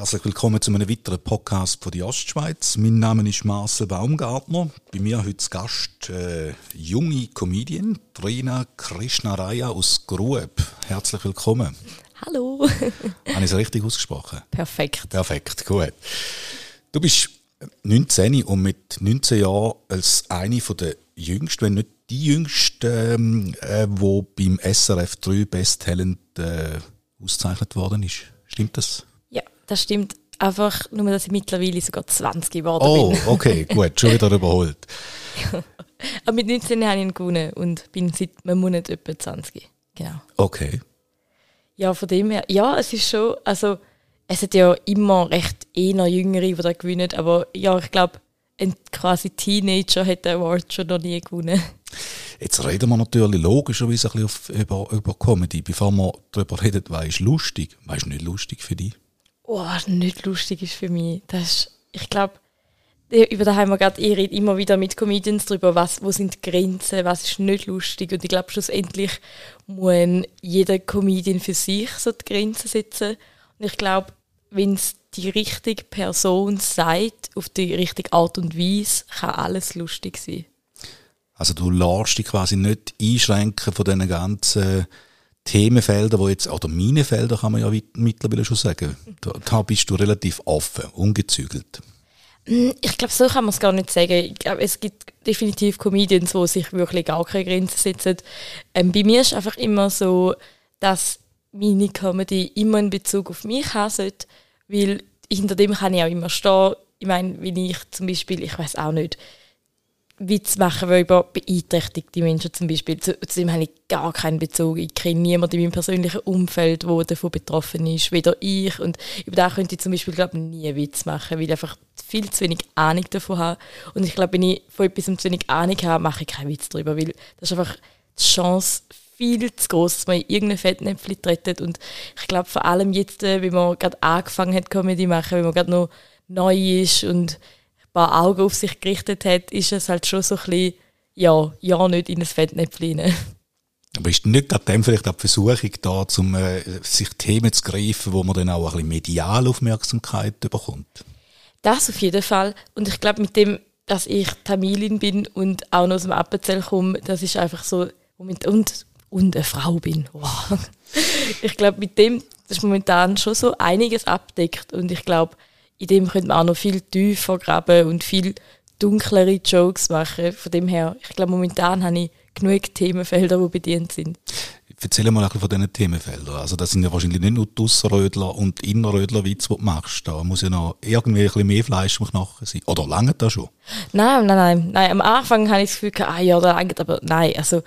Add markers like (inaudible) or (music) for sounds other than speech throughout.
Herzlich willkommen zu einem weiteren Podcast von der Ostschweiz. Mein Name ist Marcel Baumgartner. Bei mir heute zu Gast äh, junge Comedian Trina Krishnaraya aus Grueb. Herzlich willkommen. Hallo. (laughs) Habe ich es richtig ausgesprochen? Perfekt. Perfekt, gut. Du bist 19 und mit 19 Jahren als eine der jüngsten, wenn nicht die jüngste, ähm, äh, wo beim SRF 3 Best Talent äh, ausgezeichnet worden ist. Stimmt das? Ja, das stimmt. Einfach nur, dass ich mittlerweile sogar 20 geworden oh, bin. Oh, (laughs) okay, gut, schon wieder überholt. (laughs) Aber mit 19 habe ich ihn gewonnen und bin seit einem Monat etwa 20. Genau. Okay. Ja, von dem her, ja, es ist schon, also es hat ja immer recht eher Jüngere, die da gewinnen, aber ja, ich glaube, ein quasi Teenager hat den Award schon noch nie gewonnen. Jetzt reden wir natürlich logischerweise ein bisschen über, über Comedy. Bevor wir darüber reden, was ist lustig, was ist nicht lustig für dich? Oh, was nicht lustig ist für mich, das ist, ich glaube, über das haben wir gerade, ich rede immer wieder mit Comedians darüber, was, wo sind die Grenzen, was ist nicht lustig. Und ich glaube, schlussendlich muss jeder Comedian für sich so die Grenzen setzen. Und ich glaube, wenn es die richtige Person sagt, auf die richtige Art und Weise, kann alles lustig sein. Also du lässt dich quasi nicht einschränken von diesen ganzen Themenfeldern, wo jetzt, oder Minenfelder kann man ja mittlerweile schon sagen. Da, da bist du relativ offen, ungezügelt. Mm, ich glaube, so kann man es gar nicht sagen. Ich glaube, es gibt definitiv Comedians, die sich wirklich gar keine Grenzen setzen. Ähm, bei mir ist einfach immer so, dass meine Comedy immer in Bezug auf mich haben sollte, weil hinter dem kann ich auch immer stehen. Ich meine, wenn ich zum Beispiel, ich weiß auch nicht, Witz machen will über beeinträchtigte Menschen zum Beispiel. Zu, dem habe ich gar keinen Bezug. Ich kenne niemanden in meinem persönlichen Umfeld, der davon betroffen ist, weder ich. Und über das könnte ich zum Beispiel glaube nie Witz machen, weil ich einfach viel zu wenig Ahnung davon habe. Und ich glaube, wenn ich von etwas zu wenig Ahnung habe, mache ich keinen Witz darüber, weil das ist einfach die Chance viel zu groß, dass man in irgendein Fettnäpfchen treten. Und ich glaube, vor allem jetzt, äh, wenn man gerade angefangen hat, Comedy machen, wenn man gerade noch neu ist und paar Augen auf sich gerichtet hat, ist es halt schon so ein bisschen, ja, ja nicht in ein Fettnäpfchen rein. Aber ist nicht gerade dem vielleicht auch die Versuchung da, um äh, sich Themen zu greifen, wo man dann auch ein bisschen medial Aufmerksamkeit bekommt? Das auf jeden Fall. Und ich glaube, mit dem, dass ich Tamilin bin und auch noch aus dem Appenzell komme, das ist einfach so, und, und und eine Frau bin. Wow. (laughs) Ich glaube, mit dem das ist momentan schon so einiges abdeckt und ich glaube, in dem könnte man auch noch viel tiefer graben und viel dunklere Jokes machen. Von dem her, ich glaube, momentan habe ich genug Themenfelder, die bedient sind. Erzähl mal ein bisschen von diesen Themenfeldern. Also das sind ja wahrscheinlich nicht nur die Ausserrödler und Innerrödler-Witze, die du machst. Da muss ja noch irgendwie ein bisschen mehr Fleisch im Knochen sein. Oder lange das schon? Nein, nein, nein. nein. Am Anfang habe ich das Gefühl, ah ja, da lange, aber nein. Also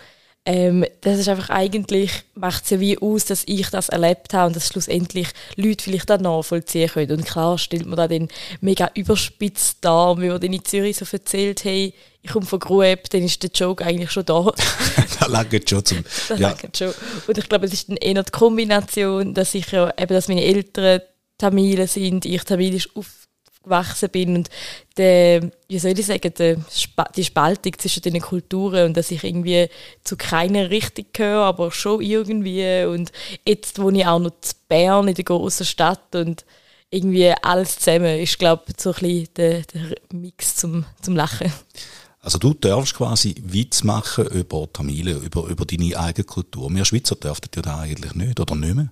ähm, das ist einfach eigentlich, macht es ja wie aus, dass ich das erlebt habe und dass schlussendlich Leute vielleicht auch nachvollziehen können. Und klar stellt man da den mega überspitzt dar, wie wir dann in Zürich so erzählt haben, ich komme von Grueb, dann ist der Joke eigentlich schon da. (laughs) da langt schon zum, (laughs) das ja. schon. Und ich glaube, es ist dann eher die Kombination, dass ich ja, eben, dass meine Eltern Tamilen sind, ich tamilisch auf aufgewachsen bin und der, wie soll ich sagen, der, die Spaltung zwischen den Kulturen und dass ich irgendwie zu keiner Richtung gehöre, aber schon irgendwie und jetzt wohne ich auch noch zu Bern in der großen Stadt und irgendwie alles zusammen ist, glaube ich, so ein bisschen der, der Mix zum, zum Lachen. Also du darfst quasi Witz machen über Tamilen, über, über deine eigene Kultur. Wir Schweizer dürften ja da eigentlich nicht, oder nicht mehr?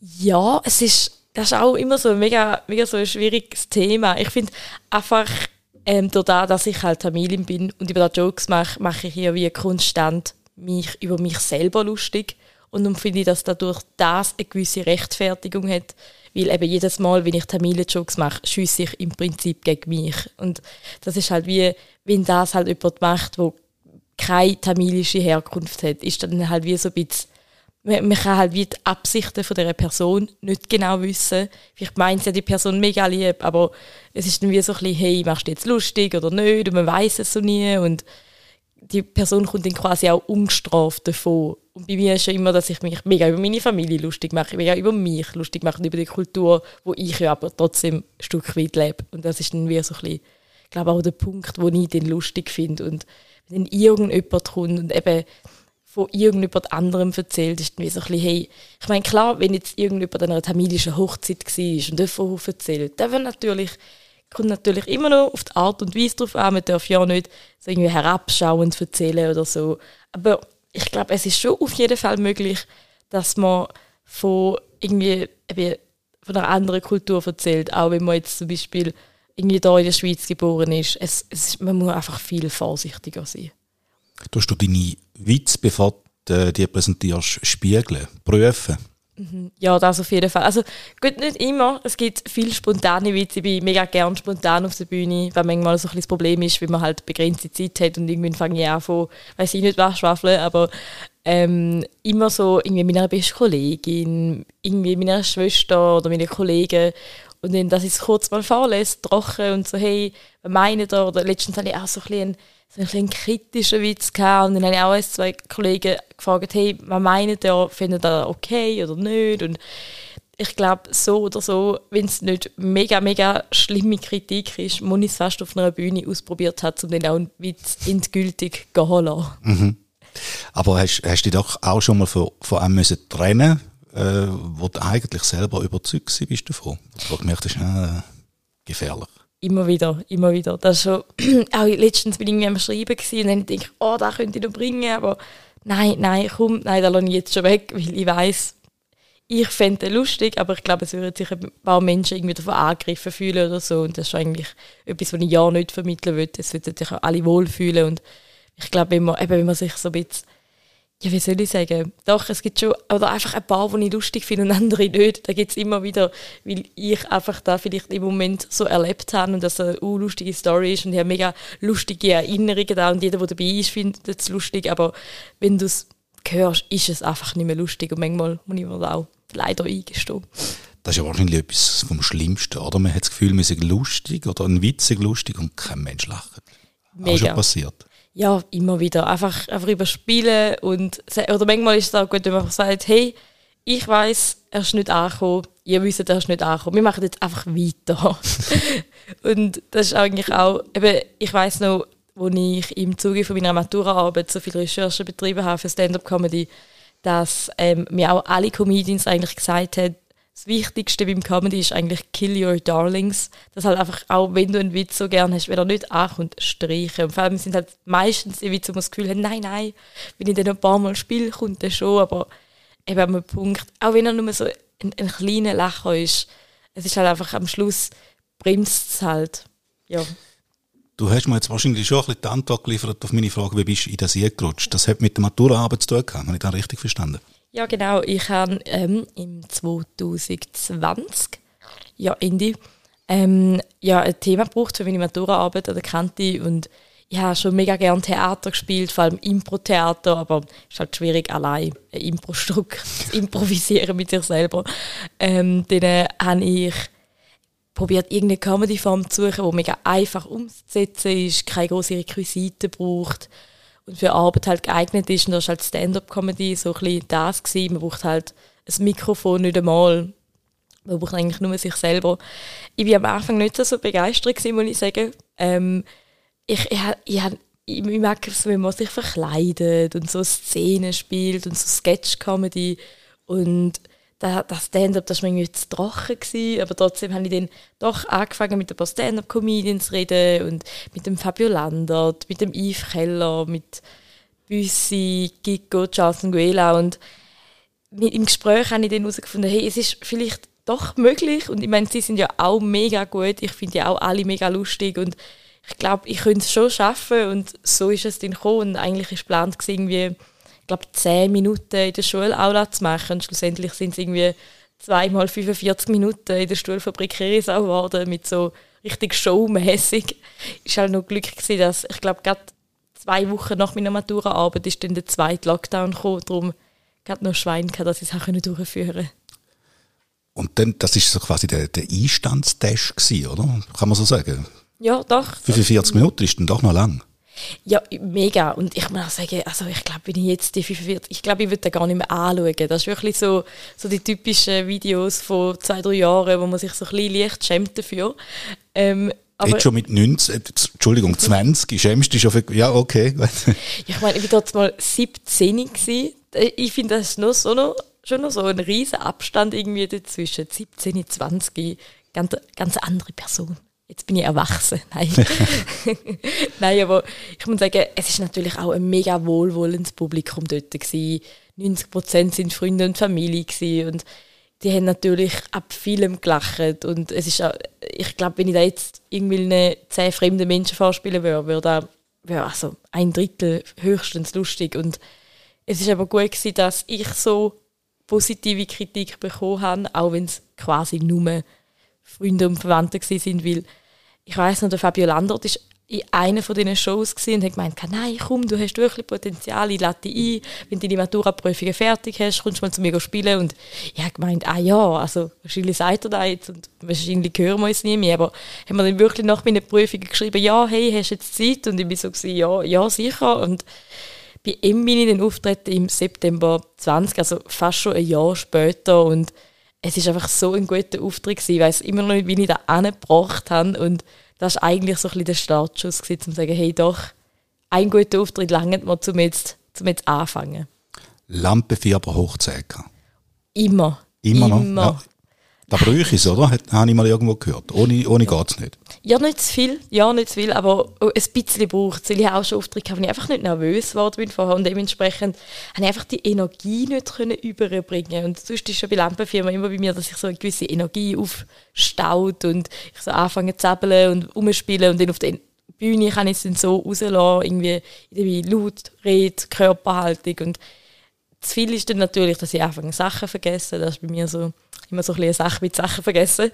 Ja, es ist das ist auch immer so ein mega, mega so ein schwieriges Thema. Ich finde einfach, ähm, dadurch, dass ich halt Tamilin bin und über das Jokes mache, mache ich hier wie konstant mich über mich selber lustig. Und dann finde ich, dass dadurch das eine gewisse Rechtfertigung hat. Weil eben jedes Mal, wenn ich Tamil-Jokes mache, schiesse ich im Prinzip gegen mich. Und das ist halt wie, wenn das halt jemand macht, der keine tamilische Herkunft hat, ist dann halt wie so ein bisschen man, man kann halt wie die Absichten von dieser Person nicht genau wissen. Vielleicht meint sie ja die Person mega lieb, aber es ist dann wie so ein bisschen, hey, machst du jetzt lustig oder nicht? Und man weiß es so nie. Und die Person kommt dann quasi auch ungestraft davon. Und bei mir ist ja immer, dass ich mich mega über meine Familie lustig mache, mega über mich lustig mache und über die Kultur, wo ich ja aber trotzdem ein Stück weit lebe. Und das ist dann wie so ein bisschen, ich glaube auch der Punkt, wo ich den lustig finde. Und wenn irgendjemand kommt und eben von irgendjemand anderem erzählt, ist wie so ein bisschen, hey, ich meine, klar, wenn jetzt irgendjemand an einer tamilischen Hochzeit war und davon erzählt, dann natürlich, kommt natürlich immer noch auf die Art und Weise drauf an, man darf ja nicht so irgendwie herabschauend erzählen oder so, aber ich glaube, es ist schon auf jeden Fall möglich, dass man von irgendwie von einer anderen Kultur erzählt, auch wenn man jetzt zum Beispiel irgendwie da in der Schweiz geboren ist. Es, es, man muss einfach viel vorsichtiger sein. Tust du deine Witze, bevor du die präsentierst, spiegeln, prüfen? Mhm. Ja, das auf jeden Fall. Also gut, nicht immer. Es gibt viele spontane Witze. Ich bin mega gern spontan auf der Bühne, weil manchmal so ein das Problem ist, weil man halt begrenzte Zeit hat und irgendwann fange ich an von, weiß ich nicht was, schwafeln, aber ähm, immer so irgendwie meiner besten Kollegin, irgendwie meiner Schwester oder meiner Kollegen und dann, dass ich es kurz mal vorlese, trocken und so, hey, was meint ihr? Oder letztens hatte ich auch so ein bisschen so ein bisschen kritischen Witz gehabt. Und dann habe ich auch ein, zwei Kollegen gefragt, hey, was meint ihr? Findet ihr okay oder nicht? Und ich glaube, so oder so, wenn es nicht mega, mega schlimme Kritik ist, muss ich es fast auf einer Bühne ausprobiert haben, um dann auch einen Witz endgültig zu lassen. Mhm. Aber hast, hast du dich doch auch schon mal von, von einem müssen trennen äh, wo du eigentlich selber überzeugt bist davon? Wo du gemerkt hast, äh, gefährlich. Immer wieder, immer wieder. Das schon, (clears throat) auch letztens bin ich irgendwie am Schreiben gewesen, und dann denke ich, oh, da könnte ich noch bringen, aber nein, nein, komm, nein, da lasse ich jetzt schon weg, (laughs) weil ich weiß ich fände es lustig, aber ich glaube, es würden sich ein paar Menschen irgendwie davon angegriffen fühlen oder so. Und das ist eigentlich etwas, was ich ja nicht vermitteln würde. Es würden sich auch alle wohlfühlen. Und ich glaube, wenn man, eben, wenn man sich so ein bisschen ja, wie soll ich sagen? Doch, es gibt schon, oder einfach ein paar, die ich lustig finde und (laughs) andere nicht. Da gibt es immer wieder, weil ich einfach da vielleicht im Moment so erlebt habe und das eine uh, lustige Story ist und ich habe mega lustige Erinnerungen da und jeder, der dabei ist, findet es lustig, aber wenn du es hörst, ist es einfach nicht mehr lustig und manchmal muss ich mir auch leider eingestehen. Das ist ja wahrscheinlich etwas vom Schlimmsten, oder? Man hat das Gefühl, man ist lustig oder ein Witzig lustig und kein Mensch lacht. Mega. Auch schon passiert ja, immer wieder. Einfach, einfach überspielen und, oder manchmal ist es auch gut, wenn man einfach sagt, hey, ich weiß, er ist nicht angekommen, ihr wisst, er ist nicht angekommen, wir machen jetzt einfach weiter. (laughs) und das ist eigentlich auch, eben, ich weiß noch, wo ich im Zuge von meiner Maturaarbeit so viel Recherche betrieben habe für Stand-Up-Comedy, dass ähm, mir auch alle Comedians eigentlich gesagt haben, das Wichtigste beim Comedy ist eigentlich Kill Your Darlings. Das halt einfach auch, wenn du einen Witz so gerne hast, wenn er nicht ankommt, streichen. Und vor allem sind halt meistens die Witze, wo man das Gefühl hat, nein, nein, wenn ich den ein paar Mal spiele, kommt der schon. Aber eben am Punkt, auch wenn er nur so ein, ein kleiner Lacher ist, es ist halt einfach am Schluss bremst es halt. Ja. Du hast mir jetzt wahrscheinlich schon ein bisschen die Antwort geliefert auf meine Frage, wie bist du in das gerutscht? Das hat mit der Maturaarbeit zu tun gehabt, habe ich das richtig verstanden? Ja, genau. Ich habe ähm, im 2020, ja, Ende, ähm, ja, ein Thema gebraucht für meine Maturaarbeit an der Kante und ich habe schon mega gerne Theater gespielt, vor allem Impro-Theater, aber es ist halt schwierig, allein ein Impro-Stück (laughs) zu improvisieren mit sich selber. Ähm, dann äh, habe ich probiert, irgendeine Comedy-Form zu suchen, die mega einfach umzusetzen ist, keine grossen Requisiten braucht und für Arbeit halt geeignet ist. Und das ist halt Stand-up-Comedy so ein bisschen das gewesen. Man braucht halt ein Mikrofon nicht einmal. Man braucht eigentlich nur sich selber. Ich war am Anfang nicht so begeistert gewesen, muss ich sagen. Ähm, ich, ich, ich, ich, ich mag es, wenn man sich verkleidet und so Szenen spielt und so Sketch-Comedy und das Stand-up, das war mir irgendwie zu trocken gewesen, aber trotzdem habe ich dann doch angefangen mit ein paar Stand-up-Comedians zu reden und mit dem Fabio Landert, mit dem Yves Keller, mit Büssi, Gigo, Charles Nguela und im Gespräch habe ich dann herausgefunden, hey, es ist vielleicht doch möglich und ich meine, sie sind ja auch mega gut, ich finde ja auch alle mega lustig und ich glaube, ich könnte es schon schaffen und so ist es dann gekommen und eigentlich ist geplant irgendwie glaube, zehn Minuten in der Schulaula zu machen. Und schlussendlich sind es irgendwie zweimal 45 Minuten in der Stuhlfabrik Herisau geworden, mit so richtig showmäßig. Ist halt noch Glück gewesen, dass ich glaube, gerade zwei Wochen nach meiner Maturaarbeit ist dann der zweite Lockdown gekommen. Darum gerade noch Schwein gehabt, dass ich es auch durchführen konnte. Und dann, das ist so quasi der, der Einstandstest gewesen, oder? Kann man so sagen? Ja, doch. 45 Minuten ist dann doch noch lang. Ja, mega. Und ich muss auch sagen, also ich glaube, wenn ich jetzt die 45, ich glaube, ich würde gar nicht mehr anschauen. Das ist wirklich so, so die typischen Videos von zwei, drei Jahren, wo man sich so ein bisschen leicht schämt dafür. Ähm, Aber Jetzt schon mit 19, äh, Entschuldigung, 20, schämst du dich schon für, ja, okay. ich meine, ich war dort mal 17 gewesen. Ich finde, das ist noch so noch, schon noch so ein riesen Abstand irgendwie dazwischen. 17, 20, ganz, ganz andere Person. Jetzt bin ich erwachsen. (laughs) Nein. (laughs) Nein, aber ich muss sagen, es ist natürlich auch ein mega wohlwollendes Publikum dort gewesen. 90 Prozent sind Freunde und Familie gewesen und die haben natürlich ab vielem gelacht und es ist auch, ich glaube, wenn ich da jetzt irgendwie zehn fremden Menschen vorspielen würde, würde wäre also ein Drittel höchstens lustig und es ist aber gut gewesen, dass ich so positive Kritik bekommen habe, auch wenn es quasi nur Freunde und Verwandte sind, weil ich weiß noch, der Fabio Landert ist in einer von diesen Shows und hat gemeint, nein, komm, du hast wirklich Potenzial, ich lade dich ein, wenn du deine Matura-Prüfungen fertig hast, kommst du mal zu mir spielen. Und ich habe gemeint, ah ja, also wahrscheinlich sagt er das jetzt und wahrscheinlich hören wir uns nie mehr, aber haben wir dann wirklich nach meinen Prüfungen geschrieben, ja, hey, hast du jetzt Zeit? Und ich bin so gewesen, ja, ja, sicher. Und bei ihm bin ich dann auftreten im September 20, also fast schon ein Jahr später und es ist einfach so ein guter Auftritt gewesen, ich weiss immer noch nicht, wie ich da angebracht habe und das war eigentlich so ein bisschen der Startschuss, gewesen, um zu sagen, hey doch, ein guter Auftritt langt mir, um jetzt, um jetzt anfangen. Lampenfieber hochzählen. Immer. Immer noch? Immer. Ja. Da bräuchte ich es, oder? Habe ich mal irgendwo gehört. Ohne, ohne geht es nicht. Ja, nicht zu viel. Ja, nicht zu viel, aber ein bisschen braucht es. Weil ich auch schon Auftritte habe, wo ich einfach nicht nervös geworden bin vorher. Und dementsprechend habe ich einfach die Energie nicht können überbringen Und sonst ist schon bei Lampenfirma immer bei mir, dass ich so eine gewisse Energie aufstaut und ich so anfange zu zappeln und umspielen und dann auf der Bühne kann ich es dann so rauslassen, irgendwie in laut, Rede, Körperhaltung und zu viel ist dann natürlich, dass ich anfange Sachen vergesse. Das ist bei mir so immer so ein bisschen Sache mit Sachen vergessen.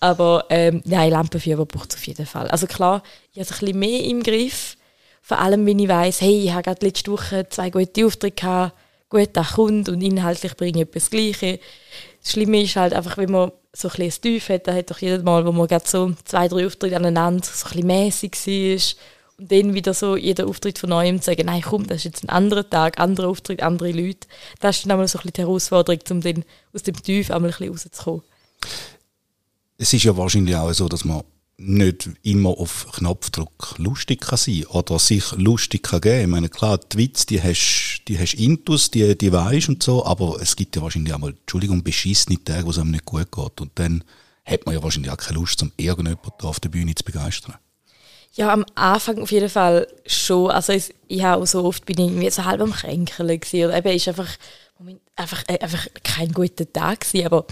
Aber ähm, nein, Lampenfieber braucht es auf jeden Fall. Also klar, ich habe es ein bisschen mehr im Griff. Vor allem, wenn ich weiss, hey, ich habe gerade letzte Woche zwei gute Aufträge gehabt, gut, das kommt und inhaltlich bringe ich etwas Gleiches. Das Schlimme ist halt einfach, wenn man so ein bisschen ein Tief hat, dann hat doch jedes Mal, wo man gerade so zwei, drei Auftritte aneinander so ein bisschen mäßig war, und dann wieder so jeder Auftritt von neuem zu sagen, nein, komm, das ist jetzt ein anderer Tag, anderer Auftritt, andere Leute. Das ist dann einmal so ein bisschen die Herausforderung, um dann aus dem Tief einmal ein bisschen rauszukommen. Es ist ja wahrscheinlich auch so, dass man nicht immer auf Knopfdruck lustig kann sein oder sich lustig kann geben. Ich meine, klar, die Witze, die hast, die hast Intus, die, die weisst und so, aber es gibt ja wahrscheinlich auch mal, Entschuldigung, beschissene Tage, wo es einem nicht gut geht. Und dann hat man ja wahrscheinlich auch keine Lust, um irgendjemanden auf der Bühne zu begeistern. Ja, am Anfang auf jeden Fall schon. Also ich, ich habe auch so oft bin ich so halb am Kränkeln gewesen. Oder eben ist einfach, einfach, äh, einfach kein guter Tag gewesen. Aber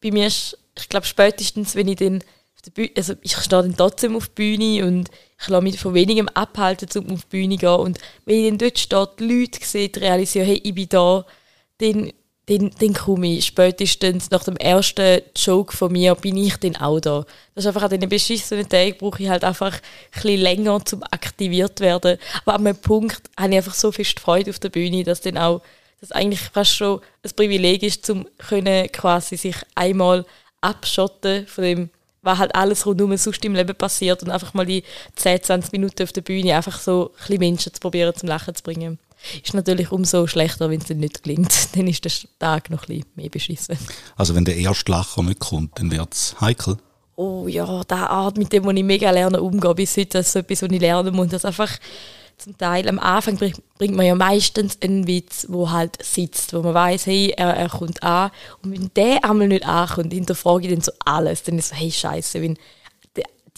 bei mir ist, ich glaube spätestens, wenn ich dann auf der Bühne, also ich stehe dann trotzdem auf der Bühne und ich lasse mich von wenigem abhalten, um auf die Bühne zu gehen. Und wenn ich dann dort stehe, die Leute sehe, realisiere, hey, ich bin da, dann dann, dann komme ich spätestens nach dem ersten Joke von mir, bin ich dann auch da. Das ist einfach an diesen beschissenen Tagen brauche ich halt einfach ein länger, um aktiviert zu werden. Aber an einem Punkt habe ich einfach so viel Freude auf der Bühne, dass dann auch, das eigentlich fast schon ein Privileg ist, um können quasi sich einmal abschotten von dem, was halt alles rundum sonst im Leben passiert und einfach mal die 10, 20 Minuten auf der Bühne einfach so ein bisschen Menschen zu probieren, zum Lachen zu bringen. Ist natürlich umso schlechter, wenn es dann nicht gelingt. (laughs) Dann ist der Tag noch ein bisschen mehr beschissen. Also wenn der erste Lacher nicht kommt, dann wird es heikel? Oh ja, der Art, mit dem muss ich mega lernen umgehen. Bis heute das ist so etwas, was ich lernen muss. Das einfach zum Teil am Anfang bringt man ja meistens einen Witz, wo halt sitzt, wo man weiß, hey, er, er kommt an. Und wenn der einmal nicht ankommt, hinterfrage ich dann so alles. Dann ist so, hey, scheiße, wenn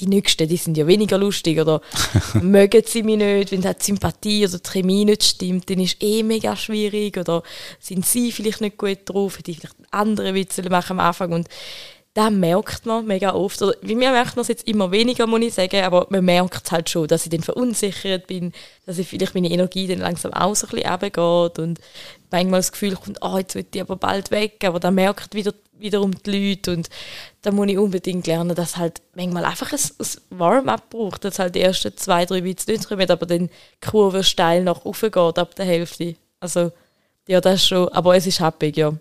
die Nächsten, die sind ja weniger lustig oder (laughs) mögen sie mich nicht, wenn die Sympathie oder die Chemie nicht stimmt, dann ist eh mega schwierig oder sind sie vielleicht nicht gut drauf, hätte ich vielleicht andere Witze machen am Anfang und da merkt man mega oft, oder wie mir merkt man es jetzt immer weniger, muss ich sagen, aber man merkt halt schon, dass ich dann verunsichert bin, dass ich vielleicht meine Energie dann langsam auch so ein bisschen runtergeht und manchmal das Gefühl kommt, oh, jetzt wird die aber bald weg, aber dann merkt wieder, wiederum die Leute und da muss ich unbedingt lernen, dass halt manchmal einfach ein, ein Warm-up braucht, dass halt die ersten zwei, drei Witze nicht kommen, aber dann die Kurve steil nach oben geht, ab der Hälfte. Also, ja, das schon, aber es ist happig, ja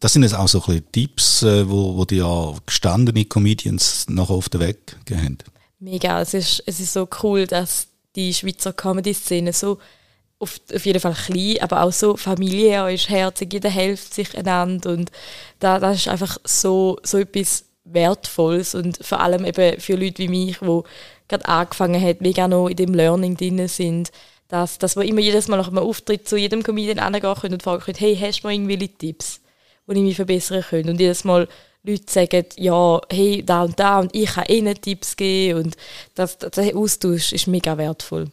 das sind jetzt auch so ein Tipps, äh, wo, wo die ja gestandene Comedians noch auf den Weg gehen. Mega, es ist, es ist so cool, dass die Schweizer Comedy-Szene so auf, auf jeden Fall klein, aber auch so familiär ist, herzig, jeder hilft sich einander und da, das ist einfach so, so etwas Wertvolles und vor allem eben für Leute wie mich, die gerade angefangen haben, mega noch in dem Learning drin sind, dass, dass wir immer jedes Mal nach einem Auftritt zu jedem Comedian angehen können und fragen können, hey, hast du noch irgendwelche Tipps, die ich mich verbessern könnte? Und jedes Mal Leute sagen, ja, hey, da und da und ich kann ihnen Tipps geben und das, das, der Austausch ist mega wertvoll.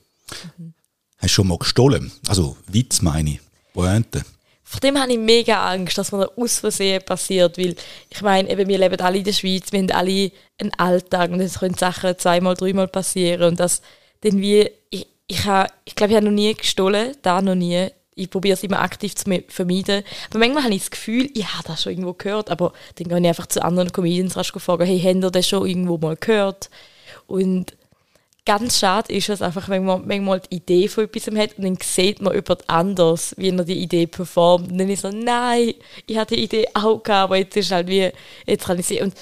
Mhm. Hast du schon mal gestohlen? Also Witz meine ich, Pointe. Vor dem habe ich mega Angst, dass mir da aus Versehen passiert, weil ich meine, eben, wir leben alle in der Schweiz, wir haben alle einen Alltag und es können Sachen zweimal, dreimal passieren und das dann wie, ich, ich, habe, ich glaube, ich habe noch nie gestohlen, da noch nie. Ich probiere es immer aktiv zu vermeiden. Aber manchmal habe ich das Gefühl, ich habe das schon irgendwo gehört, aber dann gehe ich einfach zu anderen Comedians rasch fragen, hey, habt ihr das schon irgendwo mal gehört? Und ganz schade ist es einfach, wenn man manchmal die Idee von etwas hat und dann sieht man jemand anders, wie er die Idee performt. Und dann ist so, nein, ich hatte die Idee auch gehabt, aber jetzt ist halt wie, jetzt kann ich sie. Und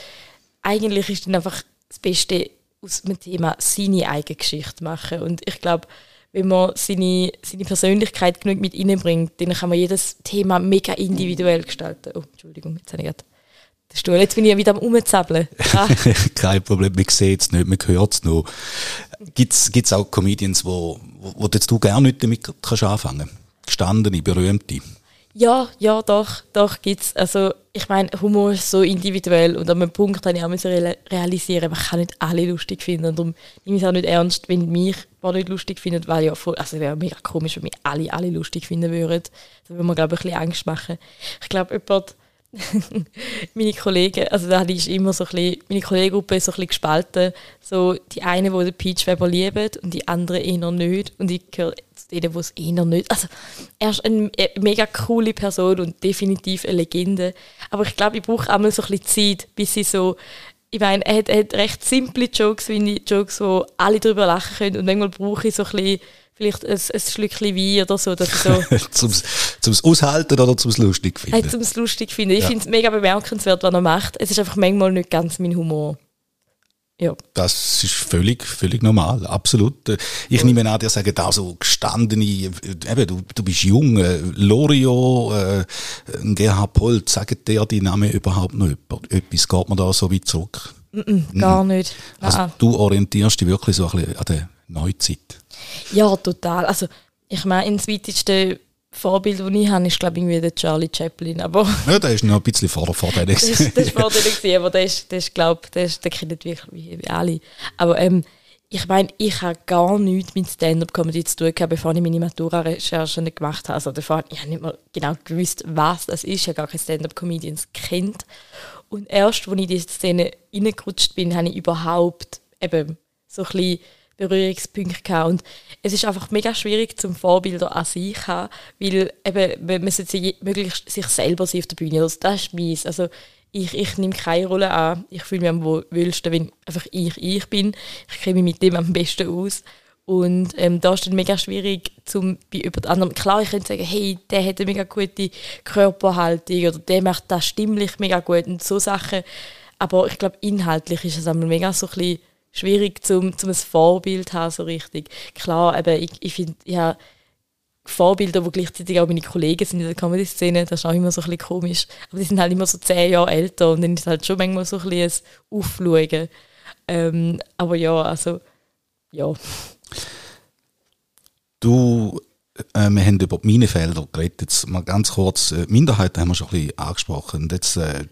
eigentlich ist dann einfach das Beste aus dem Thema seine eigene Geschichte machen. Und ich glaube, wenn man seine, seine Persönlichkeit genug mit reinbringt, dann kann man jedes Thema mega individuell gestalten. Oh, Entschuldigung, jetzt habe ich den Stuhl. Jetzt bin ich wieder am Umzappeln. Ah. (laughs) Kein Problem, man sieht es nicht, man hört es noch. Gibt es auch Comedians, wo, wo, wo du gerne nicht damit kannst anfangen Gestandene, berühmte? Ja, ja, doch, doch gibt's. Also ich meine, Humor ist so individuell und an einem Punkt habe ich auch realisieren, man kann nicht alle lustig finden und darum nehme ich es auch nicht ernst, wenn mich mal nicht lustig findet, weil ja voll, also wäre mega komisch, wenn mich alle alle lustig finden würden. Da würde man glaube ich ein bisschen Angst machen. Ich glaube, jemand (laughs) meine Kollegen, also da ist immer so ein bisschen, meine Kollegengruppe ist so ein bisschen gespalten. So die einen, die den Peach Weber lieben und die anderen eher nicht. Und ich gehöre zu denen, die es eher nicht. Also er ist eine mega coole Person und definitiv eine Legende. Aber ich glaube, ich brauche einmal so ein bisschen Zeit, bis sie so ich meine, er hat, er hat recht simple Jokes, wie Jokes, wo alle darüber lachen können. Und manchmal brauche ich so ein bisschen vielleicht ein, ein Schlückchen Wein oder so. Dass so (laughs) zum, zum Aushalten oder zum lustig finden? Hey, zum lustig finden. Ich ja. finde es mega bemerkenswert, was er macht. Es ist einfach manchmal nicht ganz mein Humor. Ja. Das ist völlig, völlig normal, absolut. Ich ja. nehme an, dir sagen da so gestandene, eben, du, du bist jung, äh, Lorio, äh, Gerhard Polt, sagen dir die Namen überhaupt noch etwas? Geht man da so weit zurück? -mm, gar nicht. Also du orientierst dich wirklich so ein bisschen an der Neuzeit? Ja, total. Also, ich meine, das weiteste Vorbild, das ich habe, ist, glaube ich, irgendwie der Charlie Chaplin. Aber (laughs) ja, der ist noch ein bisschen vor, vor der Das ist, das ist vor aber der ist, der ist glaube der, ist, der kennt wirklich wie, alle. Aber ähm, ich meine, ich habe gar nichts mit Stand-Up-Comedy zu tun gehabt, bevor ich meine Matura-Recherche nicht gemacht habe. Also davor, ich habe nicht mal genau gewusst, was das ist. Ich habe gar keine Stand-Up-Comedians kennt. Und erst, als ich in diese Szene reingerutscht bin, habe ich überhaupt eben so ein bisschen Berührungspunkte gehabt. Und es ist einfach mega schwierig zum Vorbilder an sich haben, weil eben, man sollte möglichst sich selber sein auf der Bühne. Also das ist mies. Also ich, ich nehme keine Rolle an. Ich fühle mich am wohlsten, wenn einfach ich ich bin. Ich kenne mich mit dem am besten aus. Und ähm, da ist dann mega schwierig, zum bei jemand anderem, klar, ich könnte sagen, hey, der hat eine mega gute Körperhaltung oder der macht das stimmlich mega gut und so Sachen. Aber ich glaube, inhaltlich ist es einmal mega so ein bisschen schwierig, zum, zum ein Vorbild zu haben, so richtig. Klar, eben, ich, ich finde, ja, Vorbilder, die gleichzeitig auch meine Kollegen sind in der Comedy-Szene, das ist auch immer so ein bisschen komisch. Aber die sind halt immer so zehn Jahre älter und dann ist halt schon manchmal so ein bisschen ein Aufschauen. Ähm, aber ja, also, ja. Du äh, wir haben über die Minenfelder geredet. Jetzt mal ganz kurz, äh, Minderheiten haben wir schon ein bisschen angesprochen. Und jetzt äh, äh,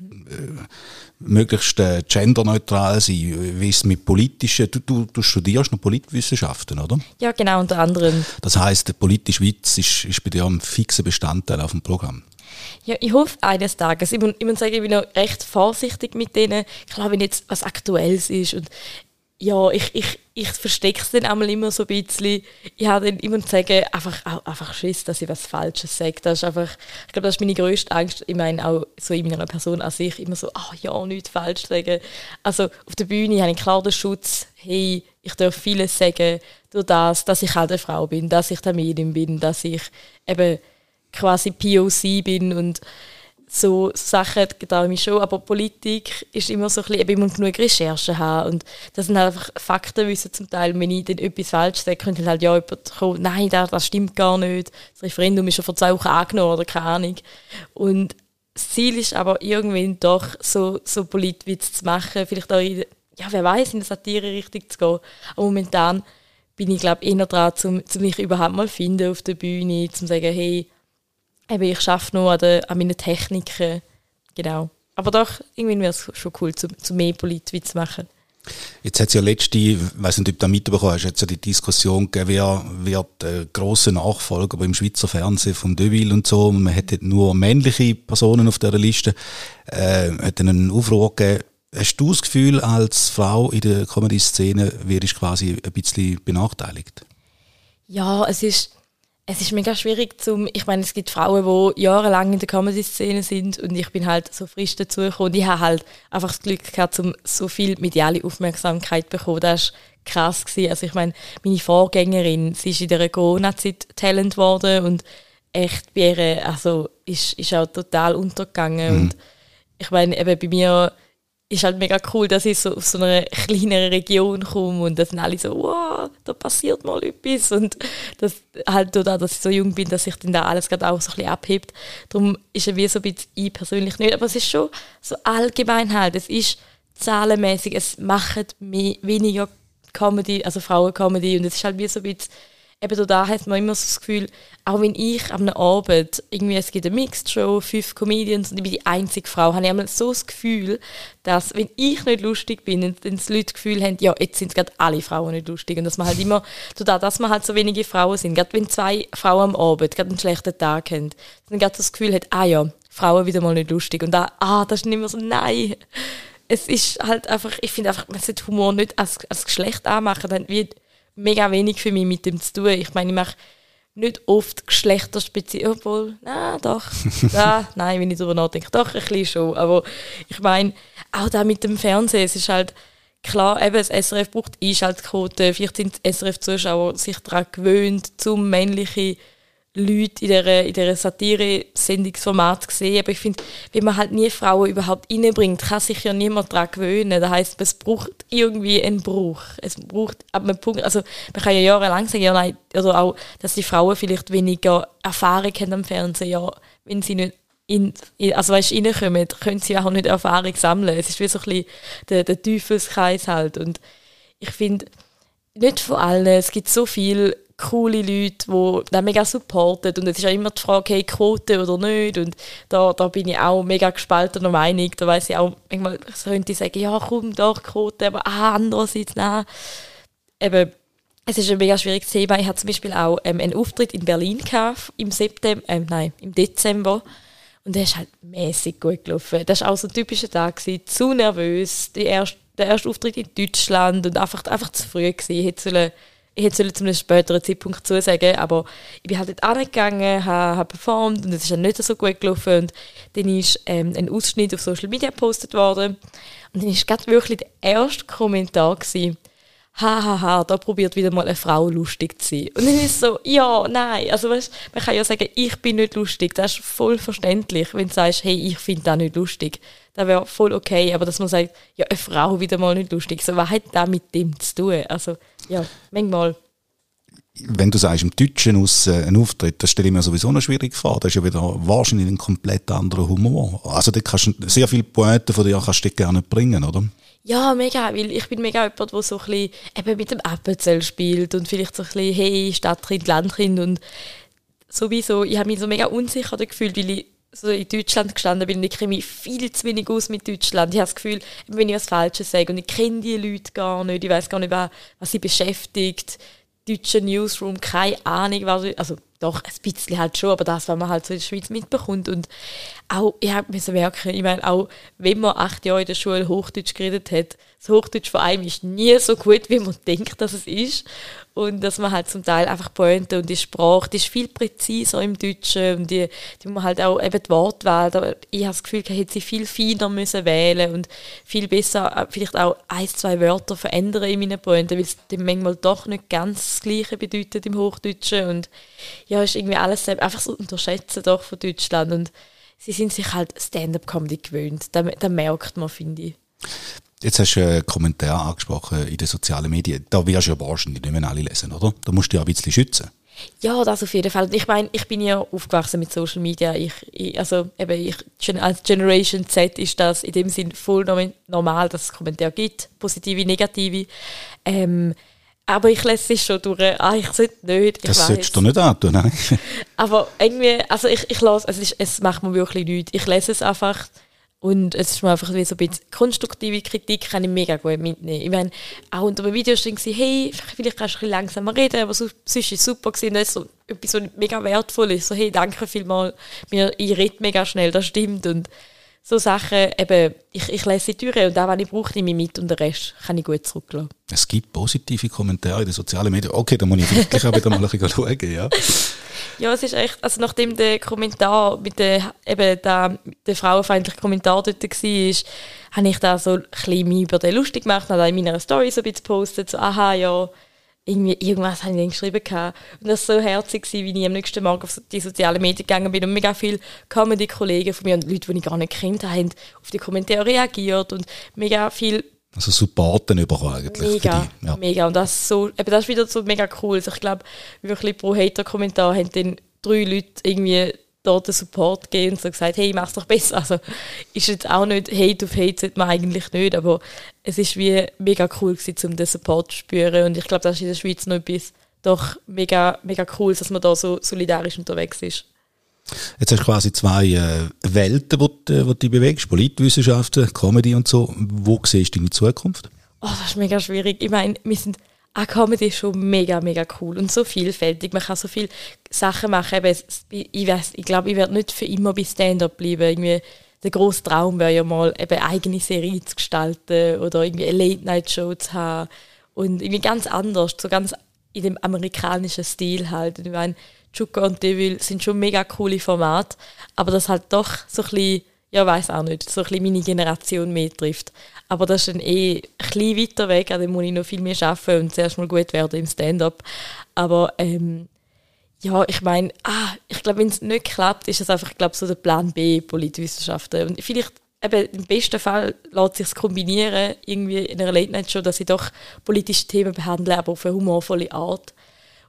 möglichst äh, genderneutral sein. Wie es mit politischen? Du, du, du studierst noch Politwissenschaften, oder? Ja, genau, unter anderem. Das heisst, der politische Witz ist, ist bei dir ein fixer Bestandteil auf dem Programm. Ja, ich hoffe eines Tages. Ich muss, ich muss sagen, ich bin noch recht vorsichtig mit denen. Klar, wenn jetzt was Aktuelles ist und ja, ich, ich, ich verstecke es dann einmal immer so ein bisschen. Ich habe dann immer zu sagen, einfach, einfach Schiss, dass ich was Falsches sage. Das ist einfach, ich glaube, das ist meine grösste Angst. Ich meine, auch so in meiner Person an sich immer so, ach ja, nichts falsch sagen. Also auf der Bühne habe ich klar den Schutz, hey, ich darf vieles sagen, durch das, dass ich halt eine Frau bin, dass ich Medium bin, dass ich eben quasi POC bin und so Sachen getraue ich schon, aber Politik ist immer so ein bisschen, ich muss genug Recherchen haben und das sind halt einfach Faktenwissen zum Teil. Wenn ich dann etwas falsch sage, könnte halt ja jemand kommen, nein, das, das stimmt gar nicht, das Referendum ist schon vor zwei Wochen angenommen oder keine Ahnung. Und das Ziel ist aber irgendwann doch so, so Politwitz zu machen, vielleicht auch in, ja, wer weiß, in der Satire richtig zu gehen. Aber momentan bin ich, glaube eher dran, um mich überhaupt mal finden auf der Bühne, zu sagen, hey, eben, ich arbeite noch an, der, an meinen Techniken. Genau. Aber doch, irgendwie wäre es schon cool, zu, zu mehr Politwitz zu machen. Jetzt hat es ja letzte, ich weiß nicht, ob du da mitbekommen hast, hat ja die Diskussion gegeben, wer wird der grosse Nachfolger beim Schweizer Fernsehen von Deville und so. Man hätte nur männliche Personen auf dieser Liste. Äh, hat dann einen Aufruhr gegeben. Hast du das Gefühl, als Frau in der Comedy-Szene wirst du quasi ein bisschen benachteiligt? Ja, es ist es ist mega schwierig zum, ich meine, es gibt Frauen, die jahrelang in der Comedy-Szene sind und ich bin halt so frisch dazugekommen und ich habe halt einfach das Glück gehabt, um so viel mediale Aufmerksamkeit zu bekommen. Das war krass. Gewesen. Also ich meine, meine Vorgängerin, sie ist in der Corona-Zeit Talent geworden und echt bei ihr, also ist, ist auch total untergegangen mhm. und ich meine, eben bei mir ist halt mega cool, dass ich so aus so einer kleineren Region komme und das sind alle so, wow, da passiert mal etwas. Und das halt da, dass ich so jung bin, dass sich dann da alles gerade auch so ein bisschen abhebt. Darum ist es wie so ein bisschen ich persönlich nicht, aber es ist schon so allgemein halt, es ist zahlenmäßig, es machen mehr, weniger Comedy, also Frauen-Comedy und es ist halt wie so ein bisschen eben da hat man immer so das Gefühl, auch wenn ich am Abend, irgendwie es gibt eine Mixed Show, fünf Comedians und ich bin die einzige Frau, habe ich einmal so das Gefühl, dass wenn ich nicht lustig bin, dann die Leute das Gefühl haben, ja, jetzt sind gerade alle Frauen nicht lustig und dass man halt immer, da, dass man halt so wenige Frauen sind, gerade wenn zwei Frauen am Abend gerade einen schlechten Tag haben, dann gerade das Gefühl hat, ah ja, Frauen wieder mal nicht lustig und da, ah, das ist nicht mehr so, nein. Es ist halt einfach, ich finde einfach, man sollte Humor nicht als, als Geschlecht anmachen, dann wird mega wenig für mich mit dem zu tun. Ich meine, ich mache nicht oft geschlechterspezifisch, obwohl, na doch, (laughs) ja, nein, wenn ich darüber nachdenke, doch, ein bisschen schon, aber ich meine, auch da mit dem Fernsehen, es ist halt, klar, eben, das SRF braucht Einschaltquote, vielleicht sind SRF-Zuschauer sich daran gewöhnt, zum männlichen Leute in dieser, in dieser Satire-Sendungsformat gesehen. Aber ich finde, wenn man halt nie Frauen überhaupt reinbringt, kann sich ja niemand daran gewöhnen. Das heisst, es braucht irgendwie einen Bruch. Es braucht ab einem Punkt, also man kann ja jahrelang sagen, ja nein, oder auch, dass die Frauen vielleicht weniger Erfahrung haben am Fernsehen, ja, wenn sie nicht in, also weißt, reinkommen, können sie auch nicht Erfahrung sammeln. Es ist wie so ein bisschen der, der Teufelskreis halt. Und ich finde, nicht von allen, es gibt so viele coole Leute, die das mega supporten. Und es ist auch immer die Frage, hey, Quote oder nicht. Und da, da bin ich auch mega gespaltener Meinung. Da weiß ich auch, manchmal könnte ich sagen, ja, komm, doch, Quote, aber ah, andererseits, nein. Eben, es ist ein mega schwieriges Thema. Ich hatte zum Beispiel auch ähm, einen Auftritt in Berlin im September, ähm, nein, im Dezember. Und der ist halt mäßig gut gelaufen. Das war auch so ein typischer Tag, gewesen, zu nervös. Die erste, der erste Auftritt in Deutschland und einfach, einfach zu früh gewesen. Ich hätte ich hätte zu einem späteren Zeitpunkt zusagen aber ich bin halt dort angegangen, habe, habe performt und es ist dann nicht so gut gelaufen und dann ist ähm, ein Ausschnitt auf Social Media gepostet worden und dann war wirklich der erste Kommentar gewesen, hahaha, da probiert wieder mal eine Frau lustig zu sein. Und dann ist es so, ja, nein, also weißt, man kann ja sagen, ich bin nicht lustig, das ist voll verständlich, wenn du sagst, hey, ich finde das nicht lustig. Das wäre voll okay, aber dass man sagt, ja, eine Frau wieder mal nicht lustig, so, was hat das mit dem zu tun? Also, ja, manchmal. Wenn du sagst, im Deutschen aus äh, ein Auftritt, das stelle ich mir sowieso noch schwierig vor. Das ist ja wieder wahrscheinlich ein komplett anderer Humor. Also da kannst du sehr viele Pointen von dir kannst du gerne bringen, oder? Ja, mega, weil ich bin mega jemand, der so ein bisschen eben mit dem Appenzell spielt und vielleicht so ein bisschen, hey, Stadtkind, Landkind und sowieso, ich habe mich so mega unsicher gefühlt, weil ich so in Deutschland gestanden bin und ich kenne mich viel zu wenig aus mit Deutschland. Ich habe das Gefühl, wenn ich was Falsches sage und ich kenne die Leute gar nicht, ich weiß gar nicht, was, sie beschäftigt, deutscher Newsroom, keine Ahnung, was, also doch, ein bisschen halt schon, aber das, was man halt so in der Schweiz mitbekommt. Und auch, ich habe mir so merken, ich meine, auch wenn man acht Jahre in der Schule Hochdeutsch geredet hat, das Hochdeutsch vor allem ist nie so gut, wie man denkt, dass es ist. Und dass man halt zum Teil einfach Pointe und die Sprache, die ist viel präziser im Deutschen und die, die man halt auch eben die Wortwahl, da, ich habe das Gefühl, ich hätte sie viel feiner müssen wählen und viel besser äh, vielleicht auch ein, zwei Wörter verändern in meinen Pointen, weil es dem manchmal doch nicht ganz das Gleiche bedeutet im Hochdeutschen. Und ja, ist irgendwie alles einfach so unterschätzen doch von Deutschland. Und sie sind sich halt Stand-up-Comedy gewöhnt, da, da merkt man, finde ich. Jetzt hast du einen Kommentar angesprochen in den sozialen Medien. Da wirst du ja wahrscheinlich nicht mehr alle lesen, oder? Da musst du ja ein bisschen schützen. Ja, das auf jeden Fall. Ich meine, ich bin ja aufgewachsen mit Social Media. Ich, ich, also eben ich, als Generation Z ist das in dem Sinn voll normal, dass es Kommentare gibt, positive, negative. Ähm, aber ich lese es schon durch. Ah, ich sollte nicht. Ich das solltest du nicht antun, nein. (laughs) aber irgendwie, also ich, ich lasse, also es, es macht mir wirklich nichts. Ich lese es einfach und es ist mir einfach wie so ein bisschen konstruktive Kritik, kann ich mega gut mitnehmen. Ich meine, auch unter einem Video stand hey, vielleicht kannst du ein bisschen langsamer reden, aber sonst ist es super gewesen. Das ist so etwas so mega wertvoll ist. So, hey, danke vielmals, ich rede mega schnell, das stimmt. Und so Sachen, eben, ich, ich lese die Türen und auch wenn ich brauche, nehme ich mit und den Rest kann ich gut zurücklassen. Es gibt positive Kommentare in den sozialen Medien. Okay, da muss ich wirklich auch wieder mal ein bisschen (laughs) schauen, ja. Ja, es ist echt, also nachdem der Kommentar mit der, eben der, der frauenfeindliche Kommentar dort war, habe ich da so ein bisschen über den lustig gemacht, habe in meiner Story so ein bisschen gepostet, so, aha, ja, irgendwie, irgendwas habe ich dann geschrieben gehabt. Und das war so herzig, wie ich am nächsten Morgen auf die sozialen Medien gegangen bin und mega viele Comedy-Kollegen von mir und Leute, die ich gar nicht kennt haben, auf die Kommentare reagiert und mega viel also Supporten überkommen eigentlich. Mega, ja. mega. Und das ist, so, eben das ist wieder so mega cool. Also ich glaube, wirklich pro Hater-Kommentar haben dann drei Leute irgendwie dort den Support gegeben und so gesagt, hey, mach's doch besser. Also ist jetzt auch nicht Hate auf Hate, sollte man eigentlich nicht, aber es ist wie mega cool gewesen, um den Support zu spüren und ich glaube, das ist in der Schweiz noch etwas doch mega, mega cool, dass man da so solidarisch unterwegs ist. Jetzt hast du quasi zwei äh, Welten, die du, die du bewegst, Politwissenschaften, Comedy und so. Wo siehst du deine Zukunft? Oh, das ist mega schwierig. Ich meine, wir sind auch Comedy ist schon mega, mega cool und so vielfältig. Man kann so viele Sachen machen. Ich, weiß, ich glaube, ich werde nicht für immer bei Stand-up bleiben. Irgendwie, der grosse Traum wäre ja mal, eben eigene Serie zu gestalten oder irgendwie eine Late-Night-Show zu haben. Und irgendwie ganz anders, so ganz in dem amerikanischen Stil halt. Ich meine, Chuka und Devil sind schon mega coole Formate, aber das halt doch so ein bisschen, ja, weiß auch nicht, so ein bisschen meine Generation mehr trifft. Aber das ist dann eh ein weiter weg, an dem muss ich noch viel mehr arbeiten und zuerst mal gut werden im Stand-up. Aber ähm, ja, ich meine, ah, ich glaube, wenn es nicht klappt, ist das einfach, glaube, so der Plan B Politwissenschaften. Und vielleicht eben im besten Fall lässt sich kombinieren, irgendwie in einer Late-Night-Show, dass ich doch politische Themen behandle, aber auf eine humorvolle Art.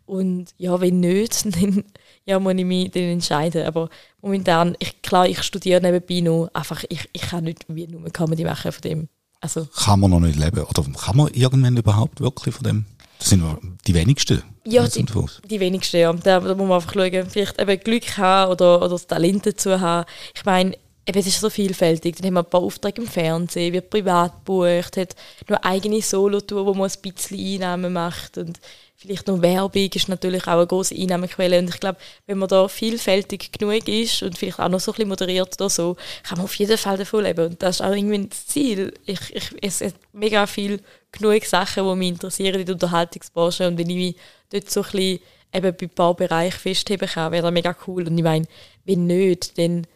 Und ja, wenn nicht, (laughs) dann ja, muss ich mich dann entscheiden. Aber momentan, ich, klar, ich studiere nebenbei noch, einfach, ich, ich kann nicht wie nur Comedy machen von dem. Also, kann man noch nicht leben? Oder kann man irgendwann überhaupt wirklich von dem? Das sind die wenigsten. Ja, die, die, wenigsten, ja. Da, da, muss man einfach schauen, vielleicht eben Glück haben oder, oder das Talent dazu haben. Ich meine, eben, es ist so vielfältig. Dann haben wir ein paar Aufträge im Fernsehen, wird privat gebucht, hat nur eigene Solo-Tour, wo man ein bisschen Einnahmen macht. Und vielleicht noch Werbung ist natürlich auch eine große Einnahmequelle. Und ich glaube, wenn man da vielfältig genug ist und vielleicht auch noch so ein bisschen moderiert oder so, kann man auf jeden Fall davon leben. Und das ist auch irgendwie das Ziel. Ich, ich, es gibt mega viel genug Sachen, die mich interessieren in der Unterhaltungsbranche. Und wenn ich mich dort so ein bisschen eben bei ein paar Bereichen festheben kann, wäre das mega cool. Und ich meine, wenn nicht, dann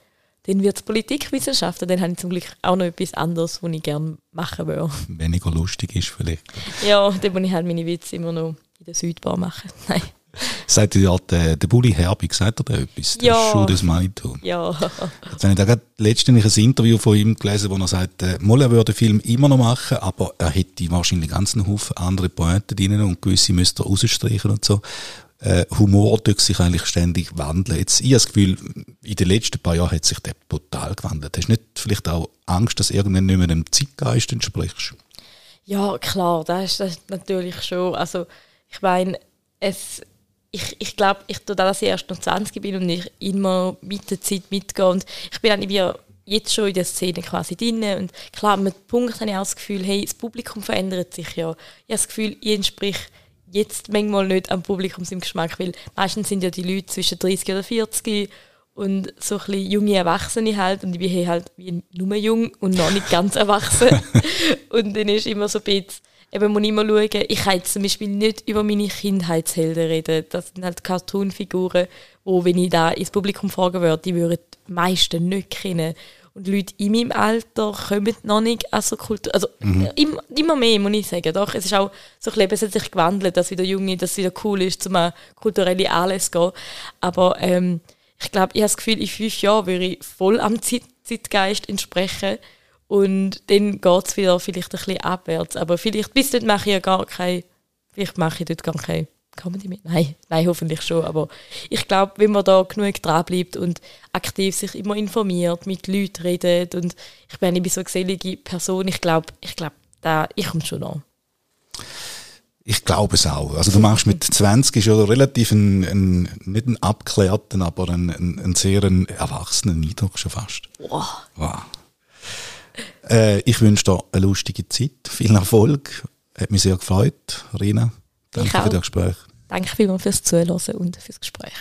dann wird es Politikwissenschaften, dann habe ich zum Glück auch noch etwas anderes, was ich gerne machen würde. (laughs) Weniger lustig ist vielleicht. Ja, dann muss ich halt meine Witze immer noch in der Südbar machen. (laughs) Nein. Sagt ja der, der Bulli Herbig, sagt er da etwas? Der ja. Schuh des Maitum. Ja. Jetzt habe ich da gerade letztens ein Interview von ihm gelesen, wo er sagt, äh, er würde den Film immer noch machen, aber er hätte wahrscheinlich einen Haufen andere Pointen drin und gewisse müsste er rausstreichen und so. Äh, Humor tut sich eigentlich ständig wandeln. Jetzt, ich habe das Gefühl, in den letzten paar Jahren hat sich der total gewandelt. Hast du nicht vielleicht auch Angst, dass irgendwann nicht mehr dem Zeitgeist entsprichst? Ja, klar, das ist das natürlich schon. Also, ich meine, es, ich, ich glaube, ich tue dass ich erst noch 20 bin und ich immer mit der Zeit mitgehe. Und ich bin dann jetzt schon in der Szene quasi drin. Und klar, mit dem Punkt habe ich auch das Gefühl, hey, das Publikum verändert sich ja. Ich habe das Gefühl, ich entspreche jetzt manchmal nicht am Publikum im Geschmack, weil meistens sind ja die Leute zwischen 30 oder 40 und so ein junge Erwachsene halt und ich bin halt wie nur jung und noch nicht ganz erwachsen. (laughs) und dann ist immer so ein bisschen eben muss ich immer schauen, ich kann jetzt zum Beispiel nicht über meine Kindheitshelden reden. Das sind halt Cartoon-Figuren, wo, wenn ich da ins Publikum fragen würde, die würden die meisten nicht kennen. Und Leute in meinem Alter kommen noch nicht an so Kultur, also mhm. immer, immer mehr, muss ich sagen. Doch, es ist auch so ein bisschen, es hat sich gewandelt, dass wieder Junge, dass es wieder cool ist, zum kulturelle Anlässe zu gehen. Aber ähm, ich glaube, ich habe das Gefühl, in fünf Jahren würde ich voll am Zeit Zeitgeist entsprechen und dann geht es wieder vielleicht ein bisschen abwärts. Aber vielleicht bis dort mache ich ja gar keine, vielleicht mache ich dort gar keine Comedy mit? Nein, nein, hoffentlich schon. Aber ich glaube, wenn man da genug dranbleibt und aktiv sich immer informiert, mit Leuten redet und ich bin, bin so eine gesellige Person, ich glaube, ich glaube, da, ich komme schon an. Ich glaube es auch. Also du machst mit 20 ist ja relativ ein, ein nicht einen abgeklärten, aber einen, einen, einen sehr erwachsenen Eindruck schon fast. Wow. wow. Äh, ich wünsche dir eine lustige Zeit, viel Erfolg. Hat mich sehr gefreut, Rina. Danke für das Gespräch. Danke vielmals fürs Zuhören und fürs Gespräch.